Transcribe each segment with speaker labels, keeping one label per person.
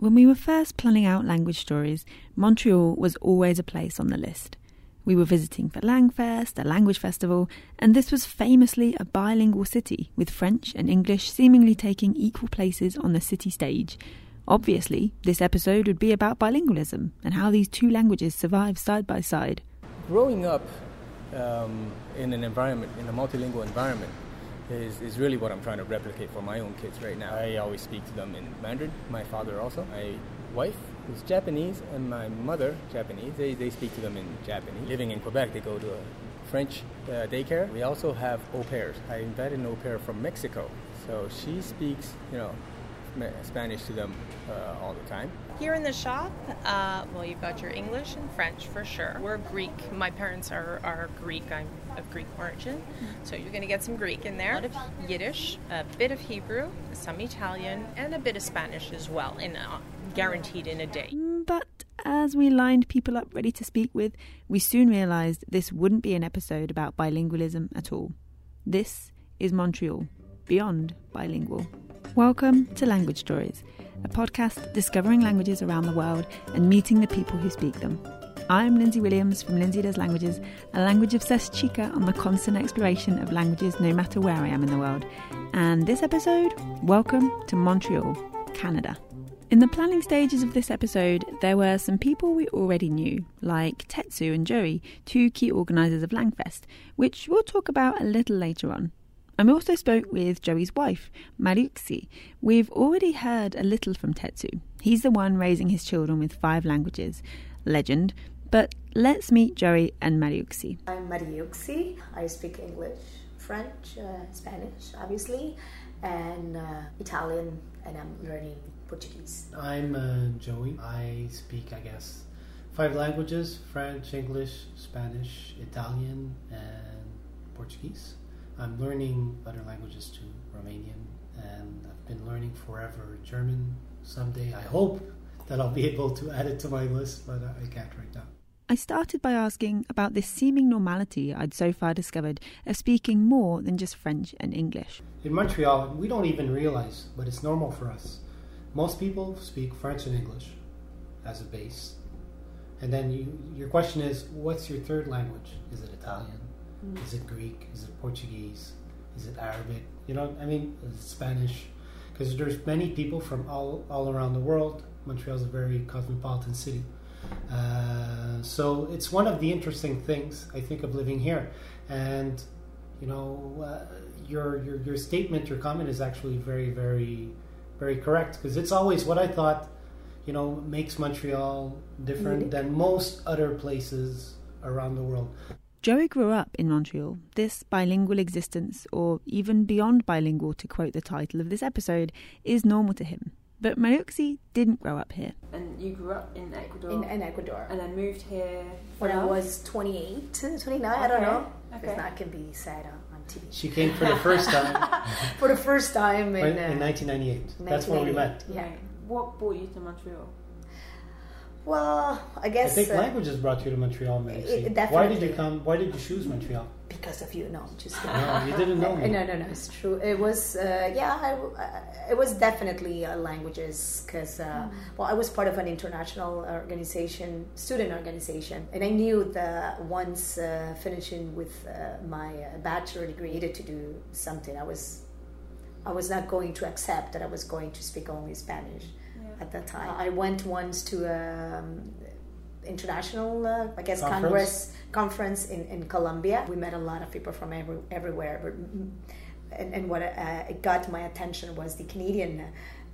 Speaker 1: When we were first planning out language stories, Montreal was always a place on the list. We were visiting for Langfest, a language festival, and this was famously a bilingual city, with French and English seemingly taking equal places on the city stage. Obviously, this episode would be about bilingualism and how these two languages survive side by side.
Speaker 2: Growing up um, in an environment, in a multilingual environment, is, is really what I'm trying to replicate for my own kids right now. I always speak to them in Mandarin, my father also. My wife is Japanese and my mother, Japanese, they, they speak to them in Japanese. Living in Quebec, they go to a French uh, daycare. We also have au pairs. I invited an au pair from Mexico. So she speaks, you know, Spanish to them uh, all the time.
Speaker 3: Here in the shop, uh, well, you've got your English and French for sure. We're Greek. My parents are, are Greek. I'm of Greek origin. So you're going to get some Greek in there, a lot of Yiddish, a bit of Hebrew, some Italian, and a bit of Spanish as well, in a, guaranteed in a day.
Speaker 1: But as we lined people up ready to speak with, we soon realised this wouldn't be an episode about bilingualism at all. This is Montreal, beyond bilingual. Welcome to Language Stories, a podcast discovering languages around the world and meeting the people who speak them. I'm Lindsay Williams from Lindsay Does Languages, a language obsessed chica on the constant exploration of languages no matter where I am in the world. And this episode, welcome to Montreal, Canada. In the planning stages of this episode, there were some people we already knew, like Tetsu and Joey, two key organisers of Langfest, which we'll talk about a little later on. I also spoke with Joey's wife, Mariuxi. We've already heard a little from Tetsu. He's the one raising his children with five languages. Legend. But let's meet Joey and Mariuxi.
Speaker 4: I'm Mariuxi. I speak English, French, uh, Spanish, obviously, and uh, Italian, and I'm learning Portuguese.
Speaker 5: I'm uh, Joey. I speak, I guess, five languages French, English, Spanish, Italian, and Portuguese. I'm learning other languages too, Romanian, and I've been learning forever German. Someday, I hope that I'll be able to add it to my list, but I can't right now.
Speaker 1: I started by asking about this seeming normality I'd so far discovered of speaking more than just French and English.
Speaker 5: In Montreal, we don't even realize, but it's normal for us. Most people speak French and English as a base. And then you, your question is, what's your third language? Is it Italian? Mm. Is it Greek? Is it Portuguese? Is it Arabic? You know, I mean, Spanish? Because there's many people from all, all around the world. Montreal is a very cosmopolitan city. Uh, so it's one of the interesting things I think of living here. And you know, uh, your, your your statement, your comment is actually very, very, very correct because it's always what I thought. You know, makes Montreal different than most other places around the world.
Speaker 1: Joey grew up in Montreal. This bilingual existence, or even beyond bilingual, to quote the title of this episode, is normal to him. But Mariuxi didn't grow up here.
Speaker 6: And you grew up in Ecuador?
Speaker 4: In, in Ecuador.
Speaker 6: And then moved here
Speaker 4: when I was 28, 29, okay. I don't know. Okay. Because that can be said on TV.
Speaker 5: She came for the first time.
Speaker 4: for the first time in,
Speaker 5: in, uh, in 1998. That's when we met.
Speaker 4: Yeah.
Speaker 6: What brought you to Montreal?
Speaker 4: Well, I guess.
Speaker 5: I think uh, languages brought you to Montreal, It, why did you come? Why did you choose Montreal?
Speaker 4: Because of you. No, just
Speaker 5: no. You didn't know me.
Speaker 4: No, no, no. It's true. It was. Uh, yeah, I, uh, it was definitely uh, languages because. Mm. Well, I was part of an international organization, student organization, and I knew that once uh, finishing with my bachelor degree, I needed to do something. I was. I was not going to accept that I was going to speak only Spanish at that time. I went once to a um, international, uh, I guess, conference, congress conference in, in Colombia. We met a lot of people from every, everywhere. And, and what uh, it got my attention was the Canadian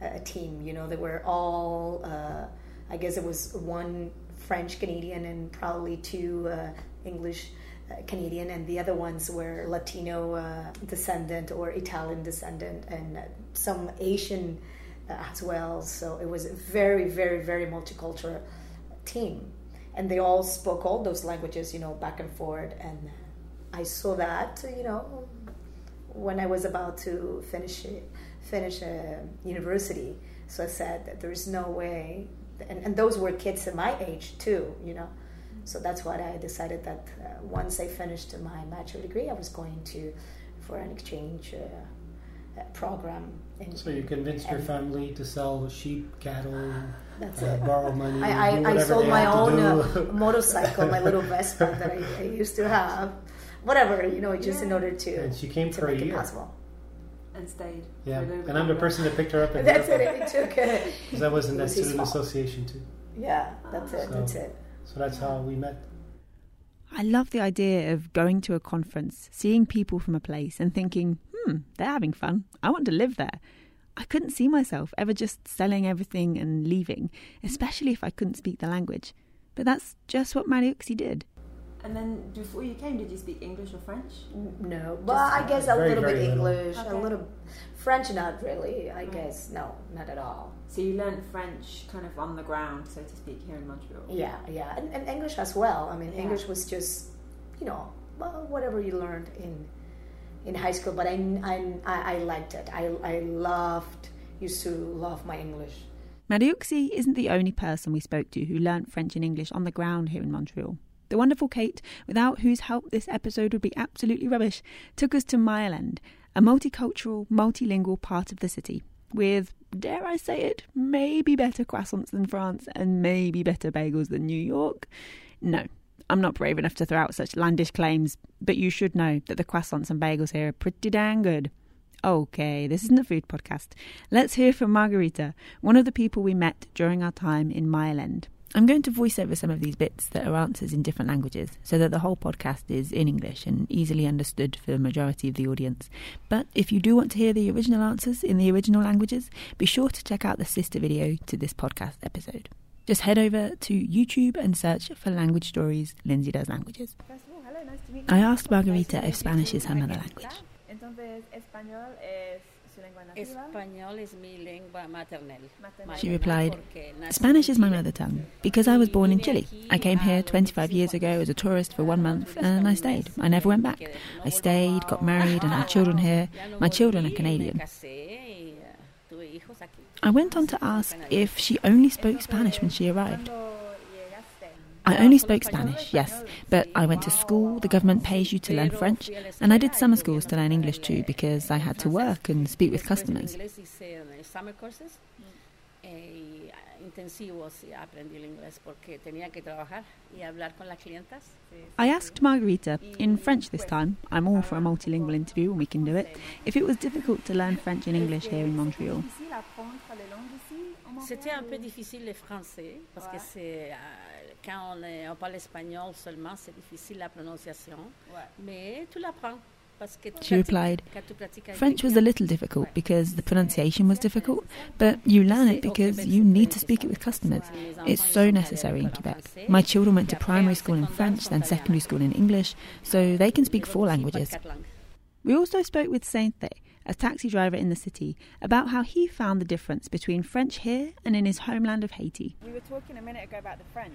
Speaker 4: uh, team. You know, they were all, uh, I guess it was one French Canadian and probably two uh, English. Uh, Canadian, and the other ones were Latino uh, descendant or Italian descendant, and uh, some Asian as well. So it was a very, very, very multicultural team. And they all spoke all those languages, you know, back and forth. And I saw that, you know, when I was about to finish finish a university. So I said that there is no way, and, and those were kids in my age too, you know. So that's why I decided that uh, once I finished my bachelor degree, I was going to for an exchange uh, uh, program. In,
Speaker 5: So you convinced your family to sell sheep, cattle,
Speaker 4: That's
Speaker 5: uh,
Speaker 4: it.
Speaker 5: borrow money.
Speaker 4: I, I, I sold my own uh, motorcycle, my little Vespa that I, I used to have. Whatever, you know, just in order to,
Speaker 5: and she came
Speaker 4: to
Speaker 5: for a
Speaker 4: make it
Speaker 5: year.
Speaker 4: possible.
Speaker 6: And stayed.
Speaker 5: Yeah,
Speaker 6: for a little bit
Speaker 5: and I'm the person that picked her up. in
Speaker 4: That's it. It took. Uh,
Speaker 5: Because I was in that student
Speaker 4: fault.
Speaker 5: association too.
Speaker 4: yeah, that's it.
Speaker 5: So-
Speaker 4: That's it.
Speaker 5: So that's how we met.
Speaker 1: I love the idea of going to a conference, seeing people from a place, and thinking, hmm, they're having fun. I want to live there. I couldn't see myself ever just selling everything and leaving, especially if I couldn't speak the language. But that's just what Mariuxi did.
Speaker 6: And then before you came, did you speak English or French?
Speaker 4: No, but I guess a
Speaker 5: Very,
Speaker 4: little bit
Speaker 5: very little.
Speaker 4: English, a little French, not really. I guess no, not at all.
Speaker 6: So you learned French kind of on the ground, so to speak, here in Montreal.
Speaker 4: Yeah, yeah, and, and English as well. I mean,
Speaker 6: Yeah.
Speaker 4: English was just, you know, well, whatever you learned in in high school. But I, I, I liked it. I, I loved, used to love my English.
Speaker 1: Mariuxi isn't the only person we spoke to who learnt French and English on the ground here in Montreal. The wonderful Kate, without whose help this episode would be absolutely rubbish, took us to Mile-End, a multicultural, multilingual part of the city, with, dare I say it, maybe better croissants than France and maybe better bagels than New York. No, I'm not brave enough to throw out such landish claims, but you should know that the croissants and bagels here are pretty dang good. Okay, this isn't a food podcast. Let's hear from Margarita, one of the people we met during our time in Mile End. I'm going to voice over some of these bits that are answers in different languages so that the whole podcast is in English and easily understood for the majority of the audience. But if you do want to hear the original answers in the original languages, be sure to check out the sister video to this podcast episode. Just head over to YouTube and search for Language Stories Lindsay Does Languages.
Speaker 7: First of all, hello, nice to meet
Speaker 1: I asked Margarita
Speaker 7: Nice
Speaker 1: if Spanish is her mother language.
Speaker 7: Sam. Entonces, español es su lengua nativa.
Speaker 8: Español es mi lengua maternal.
Speaker 7: Maternal.
Speaker 1: She replied, Spanish is my mother tongue because I was born in Chile. I came here 25 years ago as a tourist for one month and I stayed. I never went back. I stayed, got married, and had children here. My children are Canadian. I went on to ask if she only spoke Spanish when she arrived. I only spoke Spanish, yes, but I went to school, the government pays you to learn French, and I did summer schools to learn English too because I had to work and speak with customers.
Speaker 8: Summer courses. eh, intensivos y aprendí el inglés porque tenía que trabajar y hablar con las clientas.
Speaker 1: I asked Margarita, in French this time, I'm all for a multilingual interview and we can do it, if it was difficult to learn French and English here in Montreal.
Speaker 7: difficile apprendre les langues ici, en Montréal,
Speaker 8: C'était un peu difficile le français parce que c'est euh, quand on, est- on parle espagnol seulement c'est difficile la prononciation. Mais tu l'apprends. parce que tu
Speaker 1: She replied,
Speaker 8: Quand tu pratiques avec
Speaker 1: French was a little difficult because the pronunciation was difficult, but you learn it because you need to speak it with customers. It's so necessary in Quebec. My children went to primary school in French, then secondary school in English, so they can speak four languages. We also spoke with Sainthe, a taxi driver in the city, about how he found the difference between French here and in his homeland of Haiti.
Speaker 7: We were talking a minute ago about the French.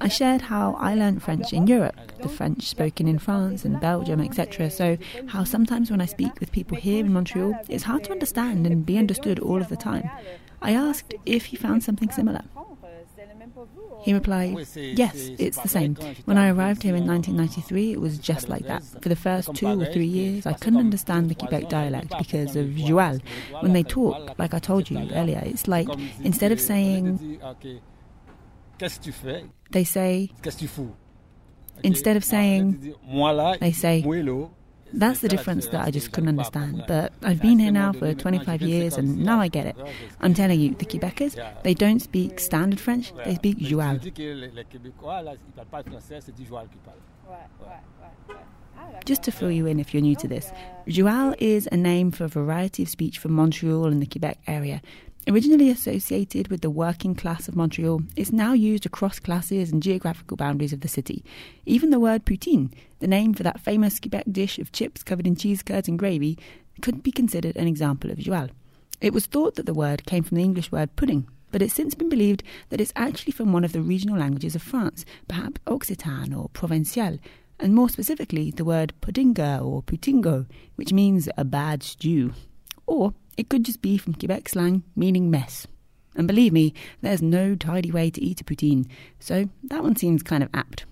Speaker 1: I shared how I learned French in Europe, the French spoken in France and Belgium, etc. So, how sometimes when I speak with people here in Montreal, it's hard to understand and be understood all of the time. I asked if he found something similar. He replied, Yes, it's the same. When I arrived here in 1993, it was just like that. For the first two or three years, I couldn't understand the Quebec dialect because of Joual. When they talk, like I told you earlier, it's like instead of saying,
Speaker 9: Qu'est-ce que tu fais
Speaker 1: they say,
Speaker 9: Qu'est-ce que tu fous
Speaker 1: Instead of saying, they say. That's the difference that I just couldn't understand. But I've been here now for 25 years and now I get it. I'm telling you, the Quebecers, they don't speak standard French, they speak Joual.
Speaker 7: Ah.
Speaker 1: Just to fill you in if you're new to this, Joual is a name for a variety of speech from Montreal and the Quebec area. Originally associated with the working class of Montreal, it's now used across classes and geographical boundaries of the city. Even the word poutine, the name for that famous Quebec dish of chips covered in cheese curds and gravy, could be considered an example of Joual. It was thought that the word came from the English word pudding, but it's since been believed that it's actually from one of the regional languages of France, perhaps Occitan or Provençal, and more specifically the word puddinga or putingo, which means a bad stew. Or it could just be from Quebec slang meaning mess. And believe me, there's no tidy way to eat a poutine, so that one seems kind of apt.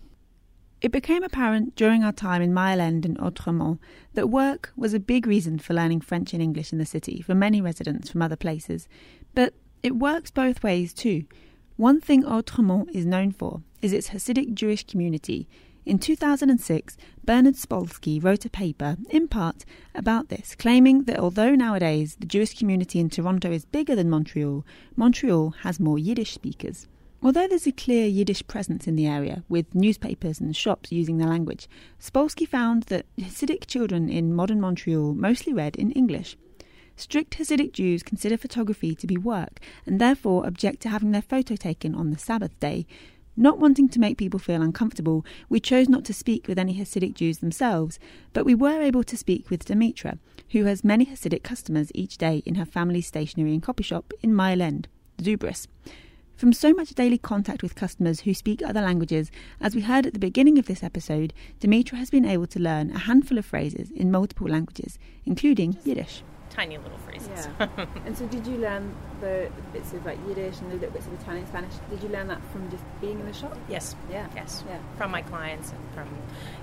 Speaker 1: It became apparent during our time in Mile End and Outremont that work was a big reason for learning French and English in the city for many residents from other places. But it works both ways too. One thing Outremont is known for is its Hasidic Jewish community. In 2006, Bernard Spolsky wrote a paper, in part, about this, claiming that although nowadays the Jewish community in Toronto is bigger than Montreal, Montreal has more Yiddish speakers. Although there's a clear Yiddish presence in the area, with newspapers and shops using the language, Spolsky found that Hasidic children in modern Montreal mostly read in English. Strict Hasidic Jews consider photography to be work and therefore object to having their photo taken on the Sabbath day. Not wanting to make people feel uncomfortable, we chose not to speak with any Hasidic Jews themselves, but we were able to speak with Demetra, who has many Hasidic customers each day in her family's stationery and copy shop in Mile End, the Dubris. From so much daily contact with customers who speak other languages, as we heard at the beginning of this episode, Demetra has been able to learn a handful of phrases in multiple languages, including Yiddish.
Speaker 3: Tiny little phrases.
Speaker 6: Yeah. and so, did you learn the bits of like Yiddish and the little bits of Italian, Spanish? Did you learn that from just being in the shop?
Speaker 3: Yes.
Speaker 6: Yeah.
Speaker 3: Yes.
Speaker 6: Yeah.
Speaker 3: From my clients and from,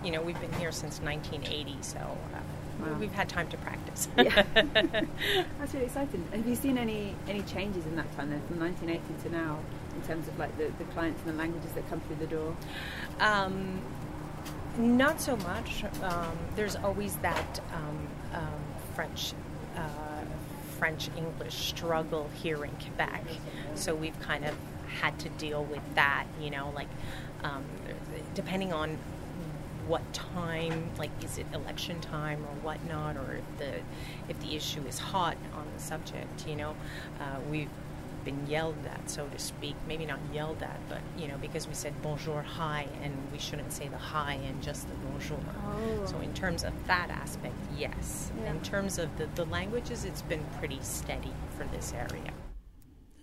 Speaker 3: you know, we've been here since 1980, so uh,
Speaker 6: Wow.
Speaker 3: we've had time to practice.
Speaker 6: Yeah. That's really exciting. Have you seen any any changes in that time then, from 1980 to now, in terms of like the, the clients and the languages that come through the door?
Speaker 3: Um, not so much. Um, there's always that um, um, French, French English struggle here in Quebec. So we've kind of had to deal with that. You know, like um, depending on what time, like is it election time or whatnot, or if the if the issue is hot on the subject. You know, uh, we've been yelled at, so to speak. Maybe not yelled at, but you know, because we said bonjour, hi, and we shouldn't say the hi and just the bonjour.
Speaker 6: Oh.
Speaker 3: So in terms of that aspect, yes.
Speaker 6: Yeah.
Speaker 3: In terms of the, the languages, it's been pretty steady for this area.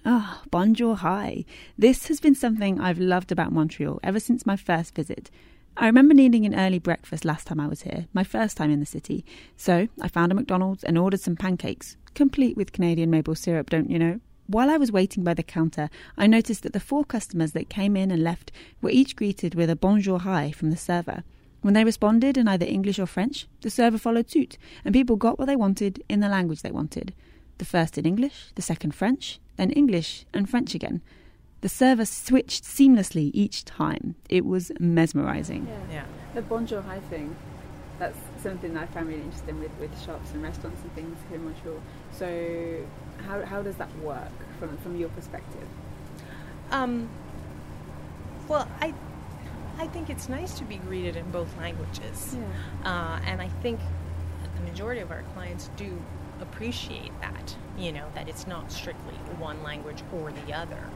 Speaker 1: Ah, bonjour, hi. This has been something I've loved about Montreal ever since my first visit. I remember needing an early breakfast last time I was here, my first time in the city. So I found a McDonald's and ordered some pancakes, complete with Canadian maple syrup, don't you know? While I was waiting by the counter, I noticed that the four customers that came in and left were each greeted with a bonjour hi from the server. When they responded in either English or French, the server followed suit, and people got what they wanted in the language they wanted. The first in English, the second French, then English and French again. The server switched seamlessly each time. It was mesmerizing.
Speaker 3: Yeah.
Speaker 6: The bonjour hi thing, that's something that I found really interesting with, with shops and restaurants and things here in Montreal. So, how, how does that work from, from your perspective?
Speaker 3: Um, well, I I think it's nice to be greeted in both languages,
Speaker 6: Yeah.
Speaker 3: uh, and I think the majority of our clients do appreciate that. You know that it's not strictly one language or the other.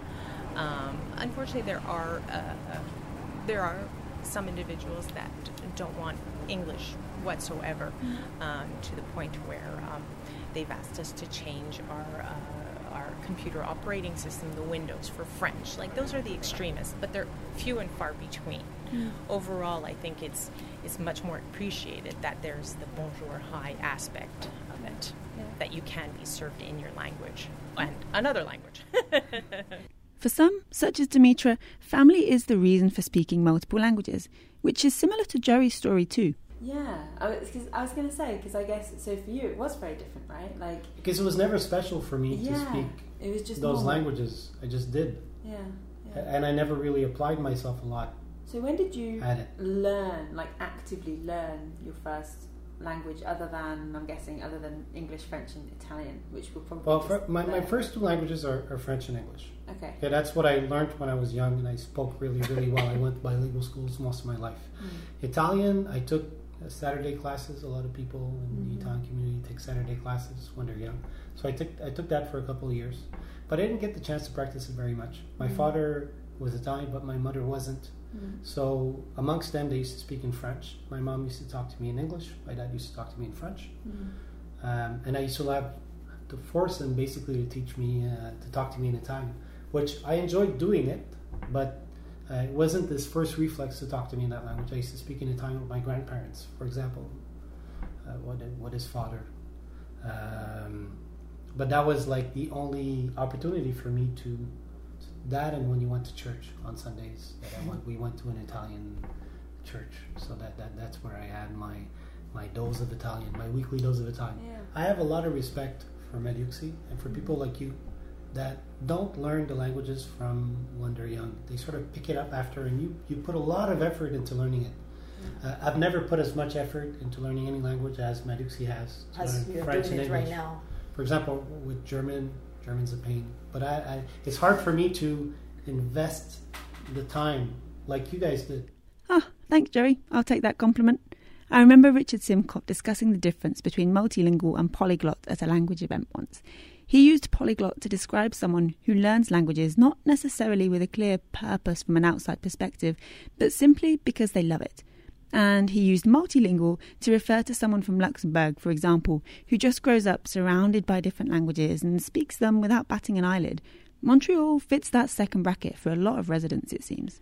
Speaker 3: Um, unfortunately, there are uh, uh, there are some individuals that don't want English whatsoever, um, to the point where um, they've asked us to change our. Uh, our computer operating system, the Windows, for French. Like those are the extremists, but they're few and far between. Overall, I think it's it's much more appreciated that there's the bonjour hi aspect of it, that you can be served in your language and another language.
Speaker 1: For some, such as Demetra, family is the reason for speaking multiple languages, which is similar to Joey's story too.
Speaker 6: Yeah, I was, cause I was going to say, because I guess, so for you it was very different, right? Like,
Speaker 5: Because it was never special for me to
Speaker 6: yeah,
Speaker 5: speak
Speaker 6: it was just
Speaker 5: those
Speaker 6: normal.
Speaker 5: languages. I just did.
Speaker 6: Yeah, yeah.
Speaker 5: And I never really applied myself a lot
Speaker 6: So when did you learn, like actively learn your first language other than, I'm guessing, other than English, French, and Italian, which will probably.
Speaker 5: Well, for, my, my first two languages are, are French and English.
Speaker 6: Okay.
Speaker 5: Okay, that's what I learned when I was young, and I spoke really, really well. I went to bilingual schools most of my life.
Speaker 6: Mm.
Speaker 5: Italian, I took Saturday classes. A lot of people in
Speaker 6: Mhm.
Speaker 5: the Italian community take Saturday classes when they're young. So I took I took that for a couple of years, but I didn't get the chance to practice it very much. My
Speaker 6: Mhm.
Speaker 5: father was Italian, but my mother wasn't.
Speaker 6: Mm.
Speaker 5: So amongst them, they used to speak in French. My mom used to talk to me in English. My dad used to talk to me in French.
Speaker 6: Mm.
Speaker 5: Um, and I used to have to force them basically to teach me uh, to talk to me in Italian, which I enjoyed doing it, but uh, it wasn't this first reflex to talk to me in that language. I used to speak in Italian with my grandparents, for example, uh, what what his father. Um, but that was like the only opportunity for me to that, and when you went to church on Sundays, that I went, we went to an Italian church. So that, that that's where I had my my dose of Italian, my weekly dose of Italian. Yeah. I have a lot of respect for Medyuksi and for people like you that don't learn the languages from when they're young. They sort of pick it up after, and you, you put a lot of effort into learning it. Mm. Uh, I've never put as much effort into learning any language as Mariuxi has.
Speaker 4: As you're French doing and English. right now.
Speaker 5: For example, with German, German's a pain. But I, I, it's hard for me to invest the time like you guys did.
Speaker 1: Ah, thanks, Joey. I'll take that compliment. I remember Richard Simcott discussing the difference between multilingual and polyglot at a language event once. He used polyglot to describe someone who learns languages not necessarily with a clear purpose from an outside perspective, but simply because they love it. And he used multilingual to refer to someone from Luxembourg, for example, who just grows up surrounded by different languages and speaks them without batting an eyelid. Montreal fits that second bracket for a lot of residents, it seems.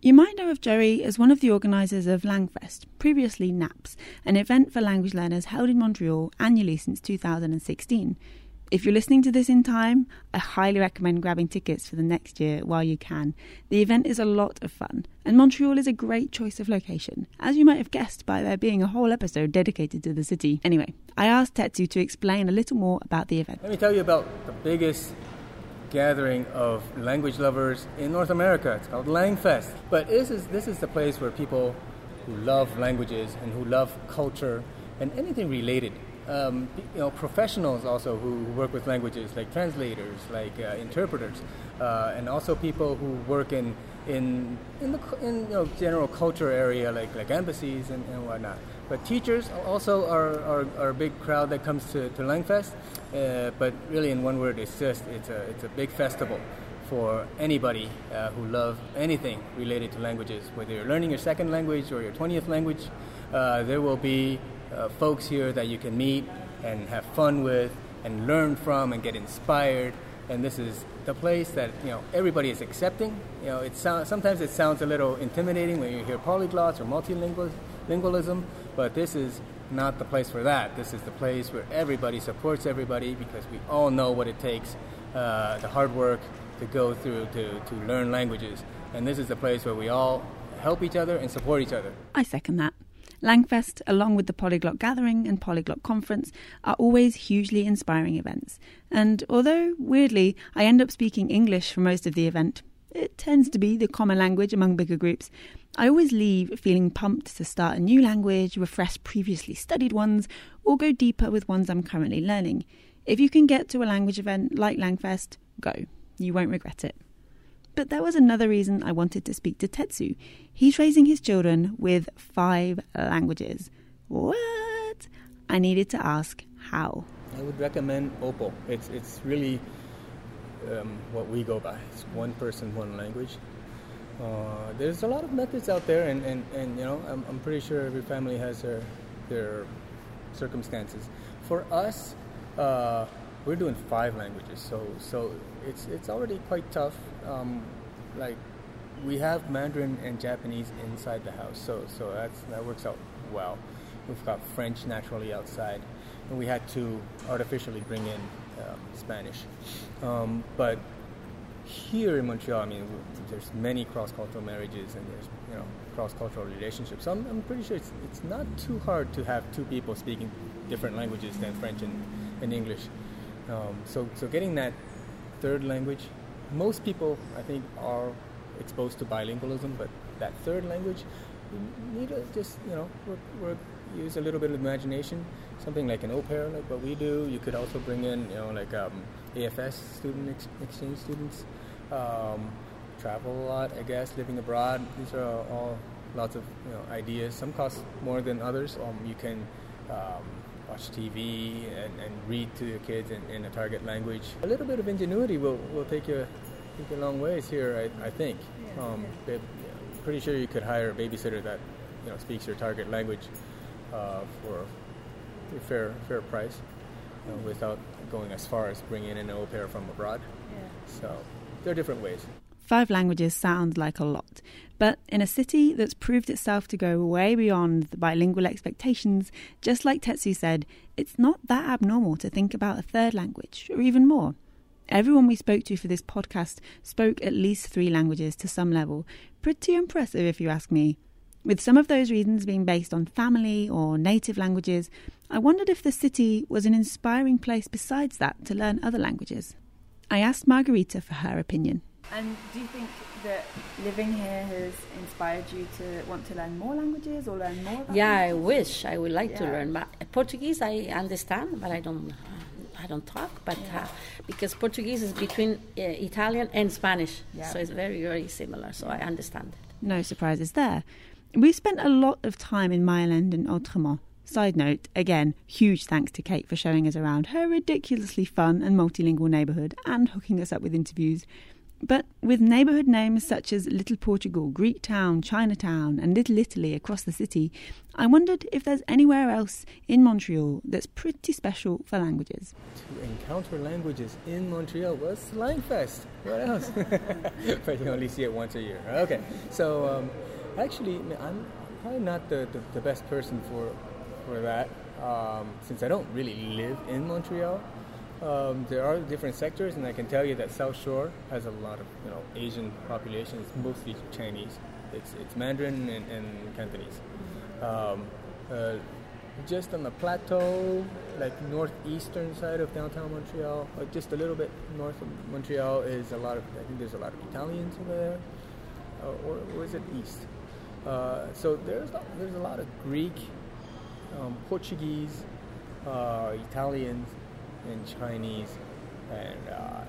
Speaker 1: You might know of Joey as one of the organisers of Langfest, previously NAPS, an event for language learners held in Montreal annually since 2016. If you're listening to this in time, I highly recommend grabbing tickets for the next year while you can. The event is a lot of fun, and Montreal is a great choice of location, as you might have guessed by there being a whole episode dedicated to the city. Anyway, I asked Tetsu to explain a little more about the event.
Speaker 2: Let me tell you about the biggest gathering of language lovers in North America. It's called Langfest. But this is, this is the place where people who love languages and who love culture and anything related. Um, you know, professionals also who work with languages, like translators, like uh, interpreters, uh, and also people who work in in in the in you know, general culture area, like like embassies and, and whatnot. But teachers also are, are, are a big crowd that comes to, to Langfest. Uh, but really, in one word, it's just it's a, it's a big festival for anybody uh, who love anything related to languages. Whether you're learning your second language or your 20th language, uh, there will be uh, folks here that you can meet and have fun with and learn from and get inspired. And this is the place that you know everybody is accepting. You know, it sounds sometimes it sounds a little intimidating when you hear polyglots or multilingualism, but this is not the place for that. This is the place where everybody supports everybody because we all know what it takes, uh, the hard work to go through to, to learn languages. And this is the place where we all help each other and support each other.
Speaker 1: I second that. Langfest, along with the Polyglot Gathering and Polyglot Conference, are always hugely inspiring events. And although, weirdly, I end up speaking English for most of the event, it tends to be the common language among bigger groups. I always leave feeling pumped to start a new language, refresh previously studied ones, or go deeper with ones I'm currently learning. If you can get to a language event like Langfest, go. You won't regret it. But there was another reason I wanted to speak to Tetsu. He's raising his children with five languages. What? I needed to ask how.
Speaker 2: I would recommend OPOL. It's, it's really um, what we go by. It's one person, one language. Uh, there's a lot of methods out there, and, and, and you know, I'm, I'm pretty sure every family has their, their circumstances. For us, uh, we're doing five languages, so so it's it's already quite tough. Um, like we have Mandarin and Japanese inside the house, so so that's that works out well. We've got French naturally outside, and we had to artificially bring in um, Spanish. Um, but here in Montreal, I mean, there's many cross-cultural marriages and there's you know cross-cultural relationships. So I'm, I'm pretty sure it's, it's not too hard to have two people speaking different languages than French and, and English. Um, so so getting that third language, most people I think are exposed to bilingualism, but that third language, you need to just you know work use a little bit of imagination. Something like an au pair, like what we do. You could also bring in, you know, like um, AFS student ex- exchange students. Um, travel a lot, I guess, living abroad. These are all lots of you know, ideas. Some cost more than others. Um, you can um, watch TV and, and, read to your kids in, in, a target language. A little bit of ingenuity will, will take you take you a long ways here, I, I think. Um, pretty sure you could hire a babysitter that you know speaks your target language uh, for a fair fair price, you know, without going as far as bringing in an au pair from abroad. Yeah. So there are different ways.
Speaker 1: Five languages sounds like a lot, but in a city that's proved itself to go way beyond the bilingual expectations, just like Tetsu said, it's not that abnormal to think about a third language, or even more. Everyone we spoke to for this podcast spoke at least three languages to some level. Pretty impressive, if you ask me. With some of those reasons being based on family or native languages, I wondered if the city was an inspiring place besides that to learn other languages. I asked Margarita for her opinion.
Speaker 6: And do you think that living here has inspired you to want to learn more languages or learn more about
Speaker 8: Yeah, I wish I would like to learn. But Portuguese, I understand, but I don't. I don't talk, but uh, because Portuguese is between uh, Italian and Spanish,
Speaker 6: Yeah.
Speaker 8: so it's very, very similar. So I understand it.
Speaker 1: No surprises there. We spent a lot of time in Mile End and Outremont. Side note, again, huge thanks to Kate for showing us around her ridiculously fun and multilingual neighbourhood and hooking us up with interviews. But with neighbourhood names such as Little Portugal, Greek Town, Chinatown, and Little Italy across the city, I wondered if there's anywhere else in Montreal that's pretty special for languages.
Speaker 2: To encounter languages in Montreal was Slangfest. What else? but you only see it once a year. Okay, so um, actually, I'm probably not the, the, the best person for for that um, since I don't really live in Montreal. Um, there are different sectors, and I can tell you that South Shore has a lot of you know Asian population. It's mostly Chinese. It's it's Mandarin and, and Cantonese. Um, uh, just on the plateau, like northeastern side of downtown Montreal, or just a little bit north of Montreal, is a lot of. I think there's a lot of Italians over there, uh, or, or is it east? Uh, so there's a- there's a lot of Greek, um, Portuguese, uh, Italians, and Chinese, and uh,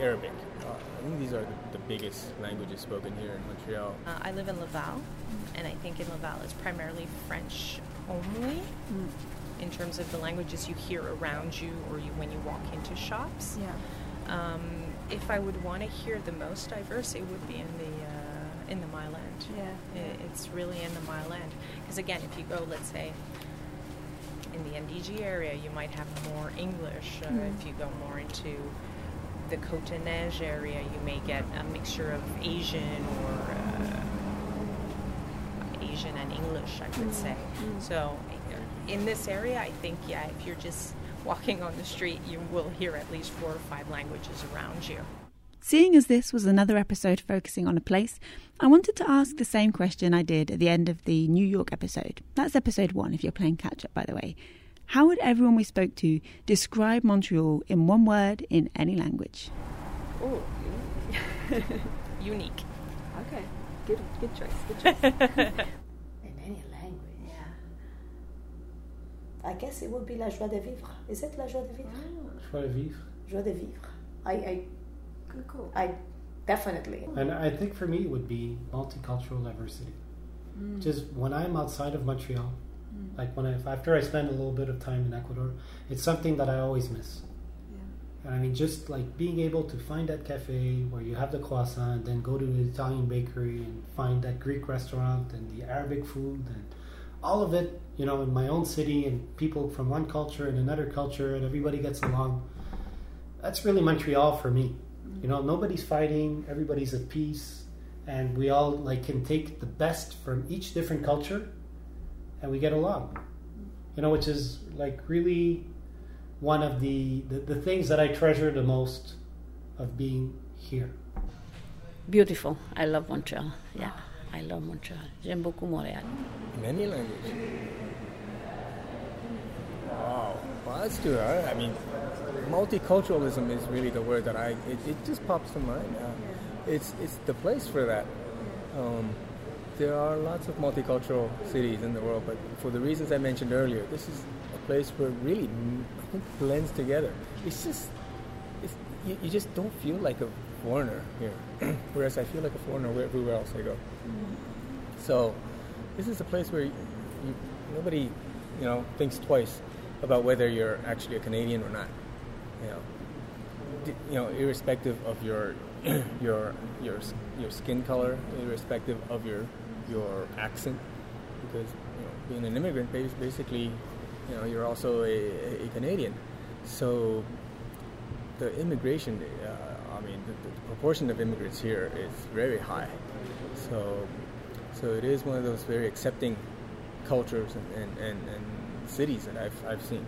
Speaker 2: Arabic. Uh, I think these are the, the biggest languages spoken here in Montreal.
Speaker 3: Uh, I live in Laval, and I think in Laval it's primarily French only in terms of the languages you hear around you or you, when you walk into shops.
Speaker 6: Yeah.
Speaker 3: Um, if I would want to hear the most diverse, it would be in the uh, in the Mile End.
Speaker 6: Yeah.
Speaker 3: I- it's really in the Mile End because again, if you go, let's say. In the NDG area, you might have more English. Uh, If you go more into the Côte-des-Neiges area, you may get a mixture of Asian or uh, Asian and English, I would say. So, in this area, I think, yeah, if you're just walking on the street, you will hear at least four or five languages around you.
Speaker 1: Seeing as this was another episode focusing on a place, I wanted to ask the same question I did at the end of the New York episode. That's episode one, if you're playing catch up, by the way. How would everyone we spoke to describe Montreal in one word in any language?
Speaker 6: Oh,
Speaker 3: Unique.
Speaker 6: okay. Good, good choice. Good choice.
Speaker 4: In any language, yeah. I guess it would be la joie de vivre. Is it la joie de vivre? Ah.
Speaker 5: Joie de vivre.
Speaker 4: Joie de vivre. I, I,
Speaker 6: Good call.
Speaker 4: I definitely.
Speaker 5: And I think for me it would be multicultural diversity. Mm. Just when I'm outside of Montreal, mm. like when I after I spend a little bit of time in Ecuador, it's something that I always miss.
Speaker 6: Yeah.
Speaker 5: And I mean, just like being able to find that cafe where you have the croissant, and then go to the Italian bakery and find that Greek restaurant and the Arabic food and all of it, you know, in my own city and people from one culture and another culture and everybody gets along. That's really Montreal for me. You know, nobody's fighting, everybody's at peace, and we all like can take the best from each different culture and we get along. You know, which is like really one of the, the, the things that I treasure the most of being here.
Speaker 8: Beautiful. I love Montreal. Yeah, I love Montreal. J'aime beaucoup Montréal.
Speaker 2: In any language. Wow. Well, that's too hard. I mean, multiculturalism is really the word that I. It, it just pops to mind. Uh, it's it's the place for that. Um, there are lots of multicultural cities in the world, but for the reasons I mentioned earlier, this is a place where really mm, I think blends together. It's just it's, you, you just don't feel like a foreigner here, whereas I feel like a foreigner everywhere else I go. So this is a place where you, you, nobody, you know, thinks twice about whether you're actually a Canadian or not. You know, you know, irrespective of your your your your skin color, irrespective of your your accent, because you know, being an immigrant, basically, you know, you're also a, a Canadian. So the immigration, uh, I mean, the, the proportion of immigrants here is very high. So, so it is one of those very accepting cultures and, and, and, and cities that I've, I've seen.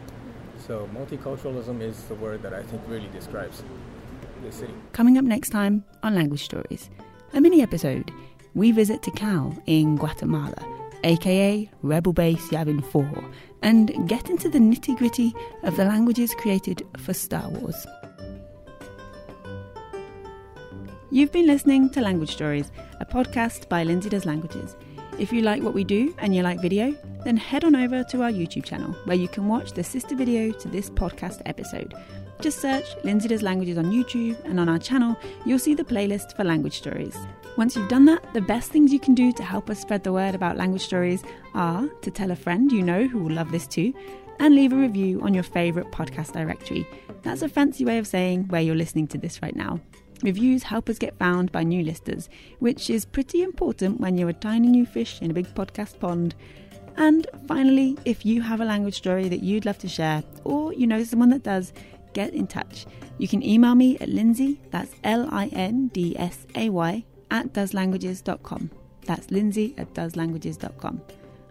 Speaker 2: So multiculturalism is the word that I think really describes this city.
Speaker 1: Coming up next time on Language Stories, a mini episode we visit Tikal in Guatemala, aka Rebel Base Yavin 4, and get into the nitty gritty of the languages created for Star Wars. You've been listening to Language Stories, a podcast by Lindsay Does Languages. If you like what we do and you like video, then head on over to our YouTube channel where you can watch the sister video to this podcast episode. Just search Lindsay Does Languages on YouTube, and on our channel, you'll see the playlist for language stories. Once you've done that, the best things you can do to help us spread the word about language stories are to tell a friend you know who will love this too, and leave a review on your favourite podcast directory. That's a fancy way of saying where you're listening to this right now. Reviews help us get found by new listeners, which is pretty important when you're a tiny new fish in a big podcast pond. And finally, if you have a language story that you'd love to share, or you know someone that does, get in touch. You can email me at Lindsay, that's L I N D S A Y, at doeslanguages.com. That's Lindsay at doeslanguages.com.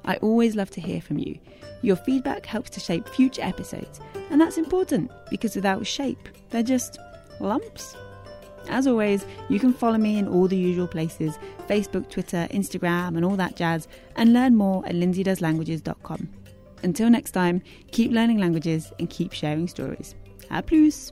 Speaker 1: I always love to hear from you. Your feedback helps to shape future episodes, and that's important because without shape, they're just lumps. As always, you can follow me in all the usual places Facebook, Twitter, Instagram, and all that jazz, and learn more at lindsaydoeslanguages.com. Until next time, keep learning languages and keep sharing stories. A plus!